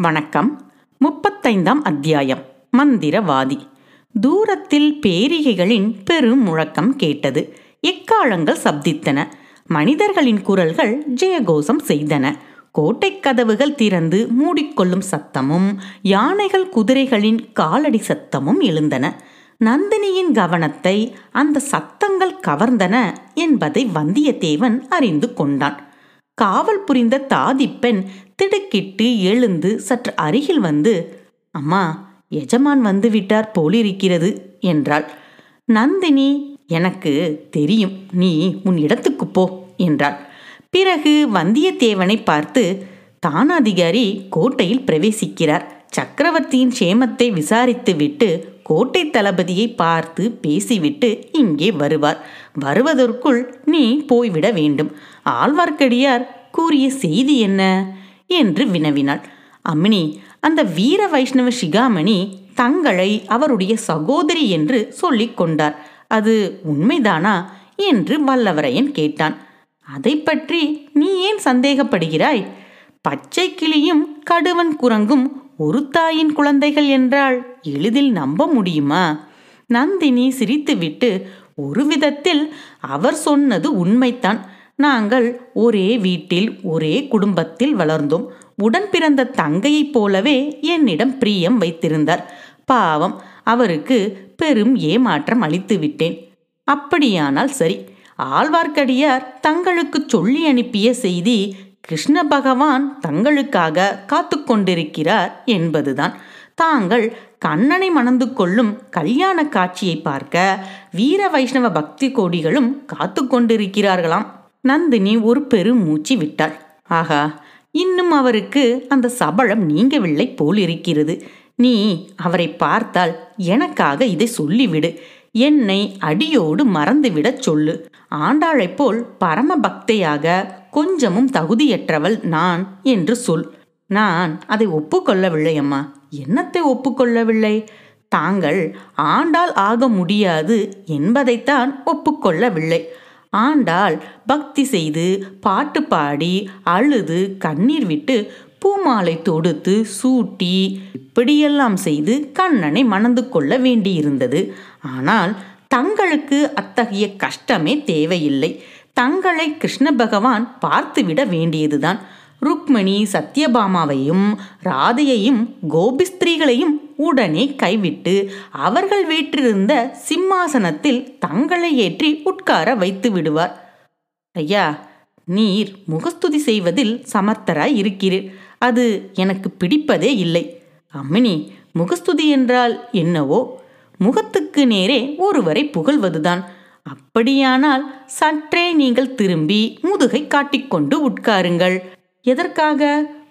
வணக்கம். முப்பத்தைந்தாம் அத்தியாயம். மந்திரவாதி. தூரத்தில் பேரிகைகளின் பெரும் முழக்கம் கேட்டது. எக்காலங்கள் சப்தித்தன. மனிதர்களின் குரல்கள் ஜெயகோஷம் செய்தன. கோட்டைக் கதவுகள் திறந்து மூடிக்கொள்ளும் சத்தமும் யானைகள் குதிரைகளின் காலடி சத்தமும் எழுந்தன. நந்தினியின் கவனத்தை அந்த சத்தங்கள் கவர்ந்தன என்பதை வந்தியத்தேவன் அறிந்து கொண்டான். காவல் புரிந்த தாதிப்பெண் திடுக்கிட்டு எழுந்து சற்று அருகில் வந்து அம்மா எஜமான் வந்து விட்டார் போலிருக்கிறது என்றாள். நந்தினி எனக்கு தெரியும். நீ உன் இடத்துக்கு போ என்றாள். பிறகு வந்தியத்தேவனை பார்த்து தானாதிகாரி கோட்டையில் பிரவேசிக்கிறார். சக்கரவர்த்தியின் சேமத்தை விசாரித்துவிட்டு கோட்டை தளபதியை பார்த்து பேசிவிட்டு இங்கே வருவார். வருவதற்குள் நீ போய்விட வேண்டும். ஆழ்வார்க்கடியார் கூறிய செய்தி என்ன? என்று வினவினாள். அம்மினி அந்த வீர வைஷ்ணவ சிகாமணி தங்களை அவருடைய சகோதரி என்று சொல்லிக் கொண்டார். அது உண்மைதானா? என்று வல்லவரையன் கேட்டான். அதை பற்றி நீ ஏன் சந்தேகப்படுகிறாய்? பச்சை கிளியும் கடுவன் குரங்கும் ஒரு தாயின் குழந்தைகள் என்றால் எளிதில் நம்ப முடியுமா? நந்தினி சிரித்துவிட்டு ஒரு விதத்தில் அவர் சொன்னது உண்மைத்தான் நாங்கள் ஒரே வீட்டில் ஒரே குடும்பத்தில் வளர்ந்தோம். உடன் பிறந்த தங்கையைப் போலவே என்னிடம் பிரியம் வைத்திருந்தார். பாவம் அவருக்கு பெரும் ஏமாற்றம் அளித்து விட்டேன். அப்படியானால் சரி. ஆழ்வார்க்கடியார் தங்களுக்கு சொல்லி அனுப்பிய செய்தி கிருஷ்ண பகவான் தங்களுக்காக காத்து கொண்டிருக்கிறார் என்பதுதான். தாங்கள் கண்ணனை மணந்து கொள்ளும் கல்யாண காட்சியை பார்க்க வீர வைஷ்ணவ பக்தி கோடிகளும் காத்து கொண்டிருக்கிறார்களாம் நந்தினி ஒரு பெரு மூச்சு விட்டாள். ஆகா இன்னும் அவருக்கு அந்த சபலம் நீங்கவில்லை போல் இருக்கிறது நீ அவரை பார்த்தால் எனக்காக இதை சொல்லிவிடு. என்னை அடியோடு மறந்துவிடச் சொல்லு. ஆண்டாளைப் போல் பரம பக்தையாக கொஞ்சமும் தகுதியற்றவள் நான் என்று சொல். நான் அதை ஒப்புக்கொள்ளவில்லை அம்மா. என்னத்தை ஒப்புக்கொள்ளவில்லை? தாங்கள் ஆண்டால் ஆக முடியாது என்பதைத்தான் ஒப்புக்கொள்ளவில்லை. ஆண்டாள் பக்தி செய்து பாட்டு பாடி அழுது கண்ணீர் விட்டு பூமாலை தொடுத்து சூட்டி இப்படியெல்லாம் செய்து கண்ணனை மணந்து கொள்ள வேண்டியிருந்தது. ஆனால் தங்களுக்கு அத்தகைய கஷ்டமே தேவையில்லை. தங்களை கிருஷ்ண பகவான் பார்த்துவிட வேண்டியதுதான். ருக்மணி சத்யபாமாவையும் ராதையையும் கோபிஸ்திரீகளையும் உடனே கைவிட்டு அவர்கள் வீற்றிருந்த சிம்மாசனத்தில் தங்களை ஏற்றி உட்கார வைத்து விடுவார். ஐயா நீர் முகஸ்துதி செய்வதில் சமர்த்தராய் இருக்கிறீர். அது எனக்கு பிடிப்பதே இல்லை. அம்மினி முகஸ்துதி என்றால் என்னவோ? முகத்துக்கு நேரே ஒருவரை புகழ்வதுதான். அப்படியானால் சற்றே நீங்கள் திரும்பி முதுகை காட்டிக்கொண்டு உட்காருங்கள். எதற்காக?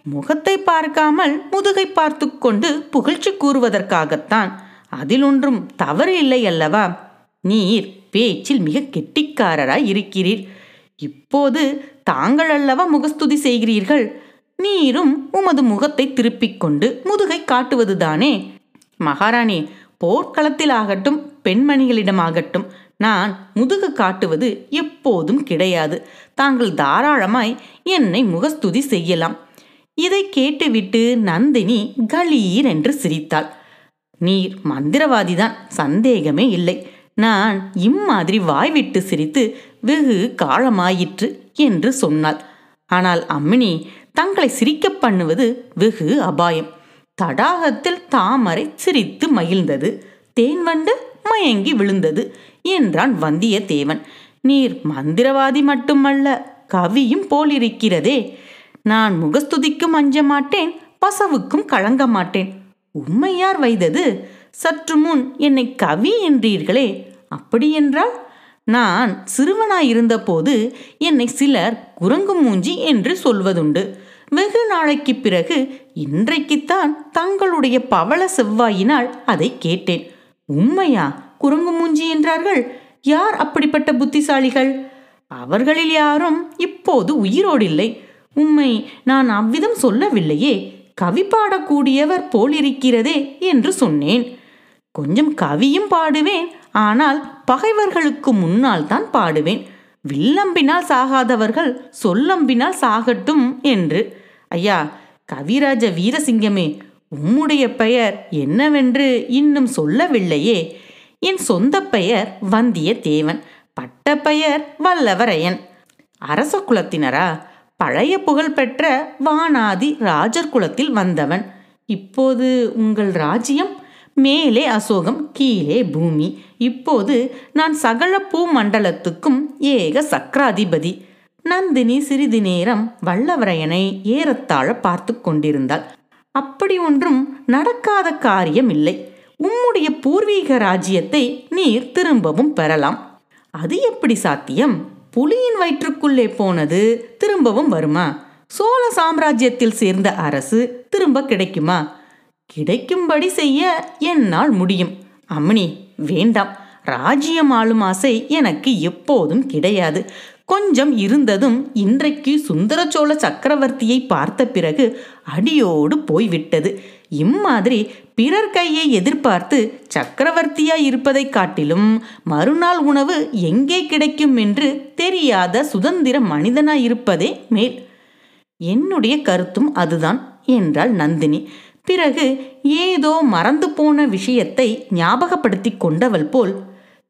முகத்தை பார்க்காமல் முதுகை பார்த்து கொண்டு புகழ்ச்சி கூறுவதற்காகத்தான். அதில் ஒன்றும் தவறு இல்லை அல்லவா? நீர் பேச்சில் மிக கெட்டிக்காரராய் இருக்கிறீர். இப்போது தாங்கள் அல்லவா முகஸ்துதி செய்கிறீர்கள்? நீரும் உமது முகத்தை திருப்பிக் கொண்டு முதுகை காட்டுவதுதானே? மகாராணி போர்க்களத்தில் ஆகட்டும் பெண்மணிகளிடமாகட்டும் நான் முதுகு காட்டுவது எப்போதும் கிடையாது. தாங்கள் தாராளமாய் என்னை முகஸ்துதி செய்யலாம். இதை கேட்டுவிட்டு நந்தினி கலீர் என்று சிரித்தாள். நீர் மந்திரவாதிதான் சந்தேகமே இல்லை. நான் இம்மாதிரி வாய்விட்டு சிரித்து வெகு காலமாயிற்று என்று சொன்னாள். ஆனால் அம்மினி தங்களை சிரிக்க பண்ணுவது வெகு அபாயம். தடாகத்தில் தாமரை சிரித்து மகிழ்ந்தது. தேன்வண்டு மயங்கி விழுந்தது? என்றான் வந்தியத்தேவன். நீர் மந்திரவாதி மட்டுமல்ல கவியும் போலிருக்கிறதே. நான் முகஸ்துதிக்கும் அஞ்ச மாட்டேன் பசவுக்கும் கலங்க மாட்டேன் உண்மையார் வைத்தது? சற்று முன் என்னை கவி என்றீர்களே. அப்படியென்றால் நான் சிறுவனாயிருந்தபோது என்னை சிலர் குரங்கு மூஞ்சி என்று சொல்வதுண்டு. வெகு நாளைக்கு பிறகு இன்றைக்குத்தான் தங்களுடைய பவள செவ்வாயினால் அதை கேட்டேன். உண்மையா? குரங்கு மூஞ்சி என்றார்கள். யார் அப்படிப்பட்ட புத்திசாலிகள்? அவர்களில் யாரும் இப்போது உயிரோடில்லை. உம்மை நான் அவ்விதம் சொல்லவில்லையே. கவி பாடக்கூடியவர் போலிருக்கிறதே என்று சொன்னேன். கொஞ்சம் கவியும் பாடுவேன். ஆனால் பகைவர்களுக்கு முன்னால் தான் பாடுவேன். வில்லம்பினால் சாகாதவர்கள் சொல்லம்பினால் சாகட்டும் என்று. ஐயா கவிராஜ வீரசிங்கமே உம்முடைய பெயர் என்னவென்று இன்னும் சொல்லவில்லையே. என் சொந்த பெயர் வந்தியத்தேவன் பட்ட பெயர் வல்லவரையன். அரச குலத்தினரா பழைய புகழ்பெற்ற வானாதி ராஜர் குலத்தில் வந்தவன். இப்போது உங்கள் ராஜ்யம் மேலே அசோகம் கீழே பூமி. இப்போது நான் சகல பூ மண்டலத்துக்கும் ஏக சக்கராதிபதி. நந்தினி சிறிது நேரம் வல்லவரையனை ஏறத்தாழ பார்த்து கொண்டிருந்தாள். அப்படி ஒன்றும் நடக்காத காரியம் இல்லை உம்முடைய பூர்வீக ராஜ்யத்தை நீர் திரும்பவும் பெறலாம். அது எப்படி சாத்தியம்? புலியின் வயிற்றுக்குள்ளே போனது திரும்பவும் வருமா? சோழ சாம்ராஜ்யத்தில் சேர்ந்த அரசு திரும்ப கிடைக்குமா? கிடைக்கும்படி செய்ய என்னால் முடியும். அம்மணி வேண்டாம். ராஜ்யம் ஆளும் ஆசை எனக்கு எப்போதும் கிடையாது. கொஞ்சம் இருந்ததும் இன்றைக்கு சுந்தர சோழ சக்கரவர்த்தியை பார்த்த பிறகு அடியோடு போய்விட்டது. இம்மாதிரி பிறர் கையை எதிர்பார்த்து சக்கரவர்த்தியாய் இருப்பதைக் காட்டிலும் மறுநாள் உணவு எங்கே கிடைக்கும் என்று தெரியாத சுதந்திர மனிதனாயிருப்பதே மேல். என்னுடைய கருத்தும் அதுதான் என்றாள் நந்தினி. பிறகு ஏதோ மறந்து போன விஷயத்தை ஞாபகப்படுத்தி கொண்டவள் போல்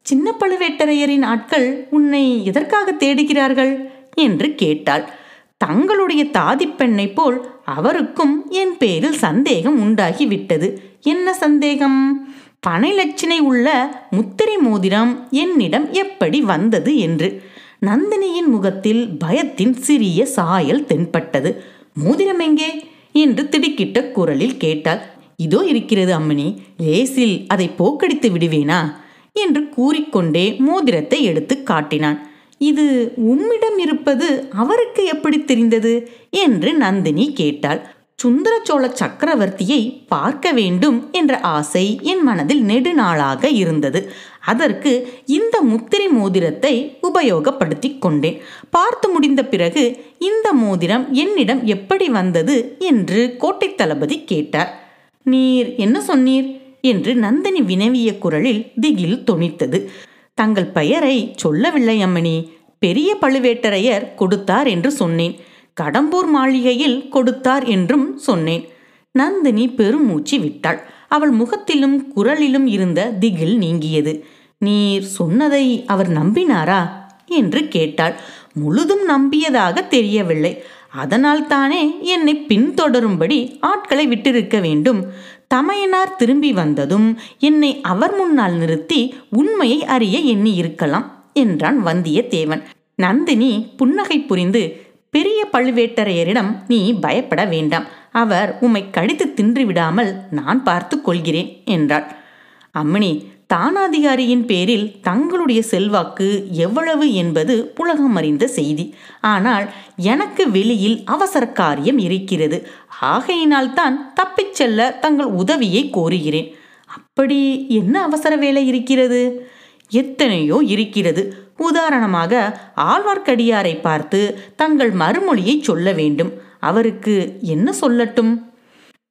சின்ன பழுவேட்டரையரின் ஆட்கள் உன்னை எதற்காக தேடுகிறார்கள்? என்று கேட்டாள். தங்களுடைய தாதிப்பெண்ணை போல் அவருக்கும் என் பேரில் சந்தேகம் உண்டாகிவிட்டது. என்ன சந்தேகம்? பனைலட்சினை உள்ள முத்திரை மோதிரம் என்னிடம் எப்படி வந்தது என்று. நந்தினியின் முகத்தில் பயத்தின் சிறிய சாயல் தென்பட்டது. மோதிரம் எங்கே? என்று திடுக்கிட்ட குரலில் கேட்டாள். இதோ இருக்கிறது அம்மணி லேசில் அதை போக்கடித்து விடுவேனா? என்று கூறிக்கொண்டே மோதிரத்தை எடுத்து காட்டினான். இது உம்மிடம் இருப்பது அவருக்கு எப்படி தெரிந்தது? என்று நந்தினி கேட்டாள். சுந்தர சோழ சக்கரவர்த்தியை பார்க்க வேண்டும் என்ற ஆசை என் மனதில் நெடுநாளாக இருந்தது. அதற்கு இந்த முத்திரை மோதிரத்தை உபயோகப்படுத்தி கொண்டேன். பார்த்து முடிந்த பிறகு இந்த மோதிரம் என்னிடம் எப்படி வந்தது? என்று கோட்டை தளபதி கேட்டார். நீர் என்ன சொன்னீர்? என்று நந்தினி வினவிய குரலில் திகில் தொனித்தது. தங்கள் பெயரை சொல்லவில்லை அம்மணி. பெரிய பழுவேட்டரையர் கொடுத்தார் என்று சொன்னேன். கடம்பூர் மாளிகையில் கொடுத்தார் என்றும் சொன்னேன். நந்தினி பெருமூச்சு விட்டாள். அவள் முகத்திலும் குரலிலும் இருந்த திகில் நீங்கியது. நீர் சொன்னதை அவர் நம்பினாரா? என்று கேட்டாள். முழுதும் நம்பியதாக தெரியவில்லை. அதனால் தானே என்னை பின்தொடரும்படி ஆட்களை விட்டிருக்க வேண்டும். தமையனார் திரும்பி வந்ததும் என்னை அவர் முன்னால் நிறுத்தி உண்மையை அறிய எண்ணி இருக்கலாம் என்றான் வந்தியத்தேவன். நந்தினி புன்னகை புரிந்து பெரிய பழுவேட்டரையரிடம் நீ பயப்பட வேண்டாம். அவர் உம்மை கடித்து தின்று விடாமல் நான் பார்த்து கொள்கிறேன் என்றாள். அம்மணி தானாதிகாரியின் பேரில் தங்களுடைய செல்வாக்கு எவ்வளவு என்பது உலகம் அறிந்த செய்தி. ஆனால் எனக்கு வெளியில் அவசர காரியம் இருக்கிறது. ஆகையினால் தான் தப்பிச் செல்ல தங்கள் உதவியை கோருகிறேன். அப்படி என்ன அவசர வேலை இருக்கிறது? எத்தனையோ இருக்கிறது. உதாரணமாக ஆழ்வார்க்கடியாரை பார்த்து தங்கள் மறுமொழியை சொல்ல வேண்டும். அவருக்கு என்ன சொல்லட்டும்?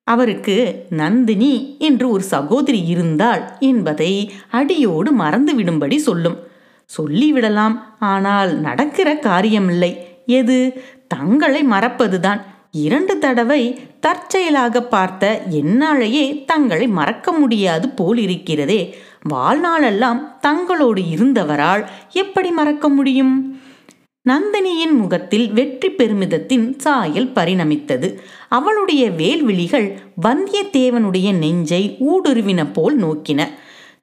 அவருக்கு நந்தினி என்று ஒரு சகோதரி இருந்தாள் என்பதை அடியோடு மறந்துவிடும்படி சொல்லும். சொல்லிவிடலாம் ஆனால் நடக்கிற காரியமில்லை. எது? தங்களை மறப்பதுதான். இரண்டு தடவை தற்செயலாக பார்த்த என்னாலேயே தங்களை மறக்க முடியாது போல் இருக்கிறதே வாழ்நாளெல்லாம் தங்களோடு இருந்தவரால் எப்படி மறக்க முடியும்? நந்தினியின் முகத்தில் வெற்றி பெருமிதத்தின் சாயல் பரிணமித்தது. அவளுடைய வேல்விழிகள் வந்தியத்தேவனுடைய நெஞ்சை ஊடுருவின போல் நோக்கின.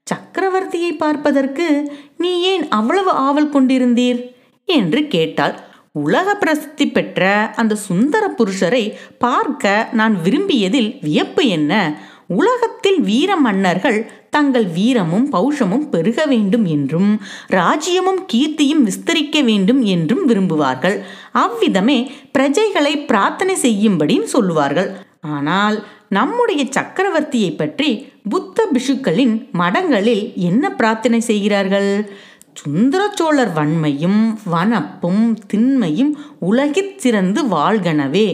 சக்கரவர்த்தியை பார்ப்பதற்கு நீ ஏன் அவ்வளவு ஆவல் கொண்டிருந்தீர்? என்று கேட்டாள். உலக பிரசித்தி பெற்ற அந்த சுந்தர புருஷரை பார்க்க நான் விரும்பியதில் வியப்பு என்ன? உலகத்தில் வீர மன்னர்கள் தங்கள் வீரமும் பௌஷமும் பெருக வேண்டும் என்றும் ராஜ்யமும் கீர்த்தியும் விஸ்தரிக்க வேண்டும் என்றும் விரும்புவார்கள். அவ்விதமே பிரஜைகளை பிரார்த்தனை செய்யும்படியும் சொல்லுவார்கள். ஆனால் நம்முடைய சக்கரவர்த்தியை பற்றி புத்த பிஷுக்களின் மடங்களில் என்ன பிரார்த்தனை செய்கிறார்கள்? சுந்தர சோழர் வன்மையும் வனப்பும் திண்மையும் உலகிற் சிறந்து வாழ்கனவே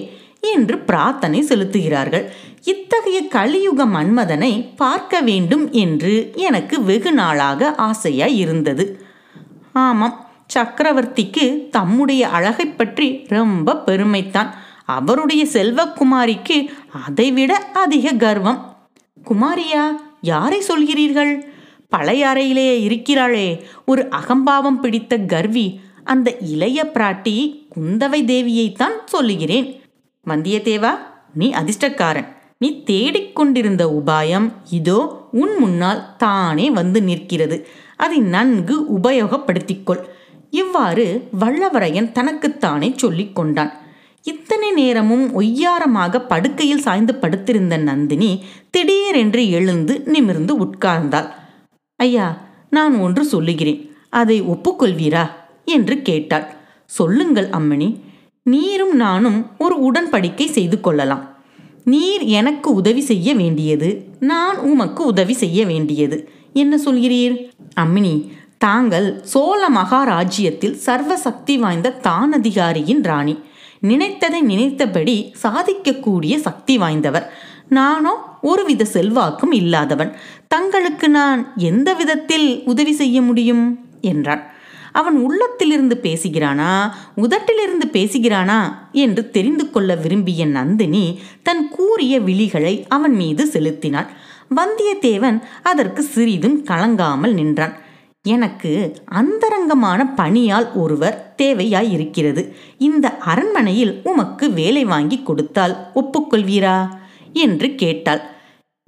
என்று பிரார்த்தனை செலுத்துகிறார்கள். இத்தகைய கலியுக மன்மதனை பார்க்க வேண்டும் என்று எனக்கு வெகு நாளாக ஆசையாய் இருந்தது. ஆமாம் சக்கரவர்த்திக்கு தம்முடைய அழகை பற்றி ரொம்ப பெருமைத்தான். அவருடைய செல்வக்குமாரிக்கு அதைவிட அதிக கர்வம். குமாரியா யாரை சொல்கிறீர்கள்? பழையறையிலேயே இருக்கிறாளே. ஒரு அகம்பாவம் பிடித்த கர்வி அந்த இளைய பிராட்டி குந்தவை தேவியைத்தான் சொல்லுகிறேன். வந்தியத்தேவா நீ அதிர்ஷ்டக்காரன். நீ தேடிக்கொண்டிருந்த உபாயம் இதோ உன் முன்னால் தானே வந்து நிற்கிறது. அதை நன்கு உபயோகப்படுத்திக்கொள். இவ்வாறு வல்லவரையன் தனக்குத்தானே சொல்லிக் கொண்டான். இத்தனை நேரமும் ஒய்யாரமாக படுக்கையில் சாய்ந்து படுத்திருந்த நந்தினி திடீரென்று எழுந்து நிமிர்ந்து உட்கார்ந்தாள். ஐயா நான் ஒன்று சொல்லுகிறேன். அதை ஒப்புக்கொள்வீரா? என்று கேட்டாள். சொல்லுங்கள் அம்மணி. நீரும் நானும் ஒரு உடன்படிக்கை செய்து கொள்ளலாம். நீர் எனக்கு உதவி செய்ய வேண்டியது நான் உமக்கு உதவி செய்ய வேண்டியது. என்ன சொல்கிறீர்? அம்மினி தாங்கள் சோழ மகாராஜ்யத்தில் சர்வ சக்தி வாய்ந்த தானதிகாரியின் ராணி. நினைத்ததை நினைத்தபடி சாதிக்கக்கூடிய சக்தி வாய்ந்தவர். நானோ ஒருவித செல்வாக்கும் இல்லாதவன். தங்களுக்கு நான் எந்த விதத்தில் உதவி செய்ய முடியும்? என்றான். அவன் உள்ளத்திலிருந்து பேசுகிறானா? உதட்டிலிருந்து பேசுகிறானா? என்று தெரிந்து கொள்ள விரும்பிய நந்தினி தன் கூறிய விழிகளை அவன் மீது செலுத்தினாள். வந்தியத்தேவன் அதற்கு சிறிதும் கலங்காமல் நின்றான். எனக்கு அந்தரங்கமான பணியால் ஒருவர் தேவையாய் இருக்கிறது இந்த அரண்மனையில் உமக்கு வேலை வாங்கி கொடுத்தால் ஒப்புக்கொள்வீரா? என்று கேட்டாள்.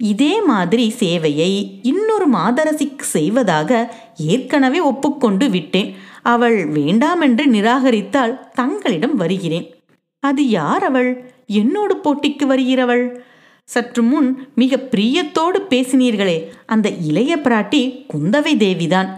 இதே மாதிரி சேவையை இன்னொரு மாதரசிக்கு செய்வதாக ஏற்கனவே ஒப்புக்கொண்டு விட்டேன். அவள் வேண்டாமென்று நிராகரித்தால் தங்களிடம் வருகிறேன். அது யார் அவள்? என்னோடு போட்டிக்கு வருகிறவள்? சற்று முன் மிக பிரியத்தோடு பேசினீர்களே அந்த இளைய பிராட்டி குந்தவை தேவிதான்.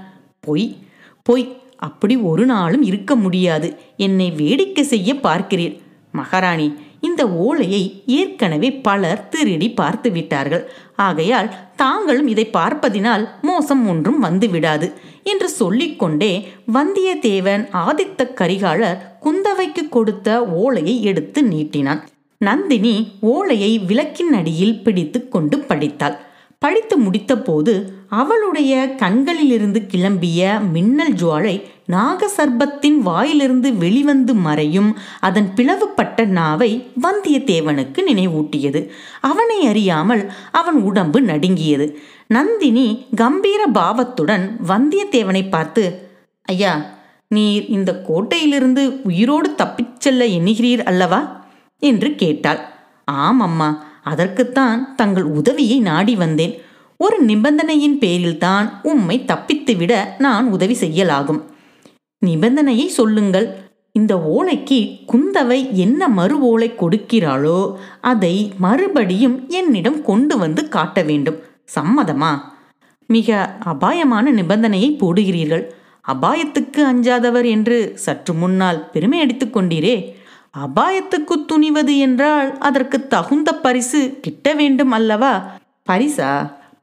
பொய் பொய் அப்படி ஒரு நாளும் இருக்க முடியாது. என்னை வேடிக்கை செய்ய பார்க்கிறீர். மகாராணி இந்த ஓலையை ஏற்கனவே பலர் திருடி பார்த்து விட்டார்கள். ஆகையால் தாங்களும் இதை பார்ப்பதினால் மோசம் ஒன்றும் வந்துவிடாது என்று சொல்லிக்கொண்டே வந்தியத்தேவன் ஆதித்த கரிகாலர் குந்தவைக்கு கொடுத்த ஓலையை எடுத்து நீட்டினான். நந்தினி ஓலையை விளக்கின் அடியில் பிடித்து கொண்டு படித்தாள். படித்து முடித்தபோது அவளுடைய கண்களிலிருந்து கிளம்பிய மின்னல் ஜுவாலை நாகசர்பத்தின் வாயிலிருந்து வெளிவந்து மறையும் அதன் பிளவுபட்ட நாவை வந்தியத்தேவனுக்கு நினைவூட்டியது. அவனை அறியாமல் அவன் உடம்பு நடுங்கியது. நந்தினி கம்பீர பாவத்துடன் வந்தியத்தேவனை பார்த்து ஐயா நீர் இந்த கோட்டையிலிருந்து உயிரோடு தப்பிச் செல்ல எண்ணுகிறீர் அல்லவா? என்று கேட்டாள். ஆம் அம்மா. அதற்குத்தான் தங்கள் உதவியை நாடி வந்தேன். ஒரு நிபந்தனையின் பேரில்தான் உம்மை தப்பித்துவிட நான் உதவி செய்யலாகும். நிபந்தனையை சொல்லுங்கள். இந்த ஓலைக்கு குந்தவை என்ன மறு ஓலை கொடுக்கிறாளோ அதை மறுபடியும் என்னிடம் கொண்டு வந்து காட்ட வேண்டும். சம்மதமா? மிக அபாயமான நிபந்தனையை போடுகிறீர்கள். அபாயத்துக்கு அஞ்சாதவர் என்று சற்று முன்னால் பெருமை அடித்துக் கொண்டீரே. அபாயத்துக்கு துணிவது என்றால் அதற்கு தகுந்த பரிசு கிட்ட வேண்டும் அல்லவா? பரிசா?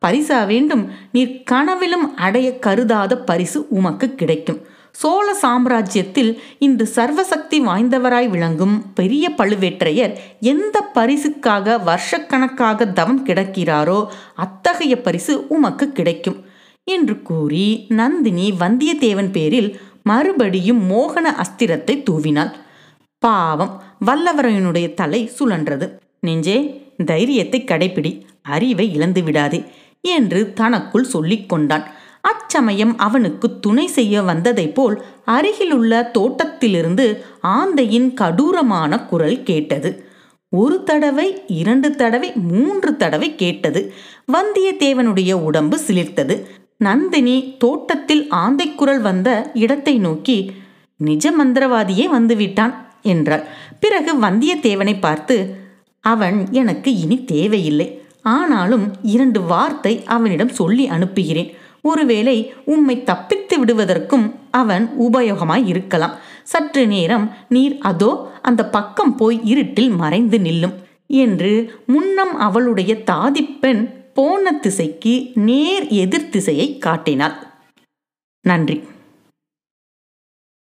பரிசா வேண்டும். நீர் கனவிலும் அடைய கருதாத பரிசு உமக்கு கிடைக்கும். சோழ சாம்ராஜ்யத்தில் இன்று சர்வசக்தி வாய்ந்தவராய் விளங்கும் பெரிய பழுவேற்றையர் எந்த பரிசுக்காக வருஷக்கணக்காக தவம் கிடக்கிறாரோ அத்தகைய பரிசு உமக்கு கிடைக்கும். என்று கூறி நந்தினி வந்தியத்தேவன் பேரில் மறுபடியும் மோகன அஸ்திரத்தை தூவினாள். பாவம் வல்லவரையனுடைய தலை சுழன்றது. நெஞ்சே தைரியத்தை கடைப்பிடி அறிவை இழந்து விடாதே என்று தனக்குள் சொல்லிக் கொண்டான். அச்சமயம் அவனுக்கு துணை செய்ய வந்ததைப் போல் அருகிலுள்ள தோட்டத்திலிருந்து ஆந்தையின் கடூரமான குரல் கேட்டது. ஒரு தடவை இரண்டு தடவை மூன்று தடவை கேட்டது. வந்தியத்தேவனுடைய உடம்பு சிலிர்த்தது. நந்தினி தோட்டத்தில் ஆந்தை குரல் வந்த இடத்தை நோக்கி நிஜ மந்திரவாதியே வந்துவிட்டான். என்றாள். பிறகு வந்தியத்தேவனை பார்த்து அவன் எனக்கு இனி தேவையில்லை. ஆனாலும் இரண்டு வார்த்தை அவனிடம் சொல்லி அனுப்புகிறேன். ஒருவேளை உம்மை தப்பித்து விடுவதற்கும் அவன் உபயோகமாய் இருக்கலாம். சற்று நேரம் நீர் அதோ அந்த பக்கம் போய் இருட்டில் மறைந்து நில்லும் என்று முன்னம் அவளுடைய தாதிப்பெண் போன திசைக்கு நேர் எதிர் திசையை காட்டினாள். நன்றி.